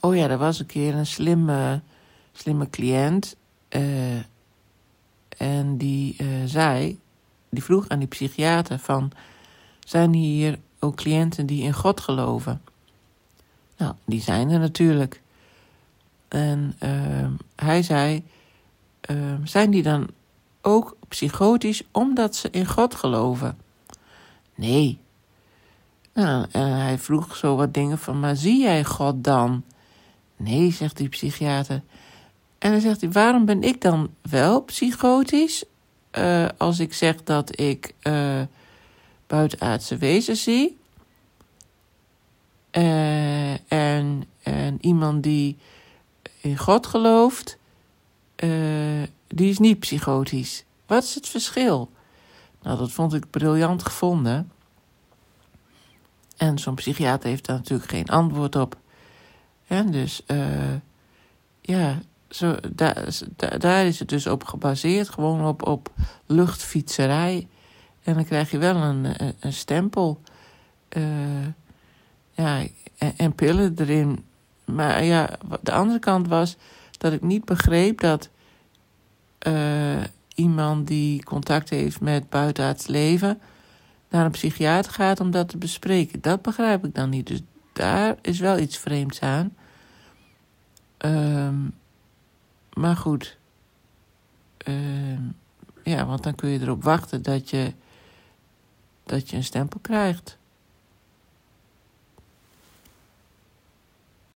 Oh ja, er was een keer een slimme, slimme cliënt. eh, en die eh, zei, die vroeg aan die psychiater van... Zijn hier ook cliënten die in God geloven? Nou, die zijn er natuurlijk. En ehm, hij zei, ehm, zijn die dan ook psychotisch omdat ze in God geloven? Nee. Nou, en hij vroeg zo wat dingen van, maar zie jij God dan? Nee, zegt die psychiater. En dan zegt hij, waarom ben ik dan wel psychotisch? eh, als ik zeg dat ik eh, buitenaardse wezens zie. Eh, en, en iemand die in God gelooft, die is niet psychotisch. Wat is het verschil? Nou, dat vond ik briljant gevonden. En zo'n psychiater heeft daar natuurlijk geen antwoord op. En dus, eh, ja, zo, daar, is het dus op gebaseerd. Gewoon op, op luchtfietserij. En dan krijg je wel een, een, stempel. Eh, ja, en, en pillen erin. Maar ja, de andere kant was dat ik niet begreep dat eh, iemand die contact heeft met buitenaards leven naar een psychiater gaat om dat te bespreken. Dat begrijp ik dan niet. Dus daar is wel iets vreemds aan. Ehm, maar goed. Ehm, ja, want dan kun je erop wachten dat je, dat je een stempel krijgt.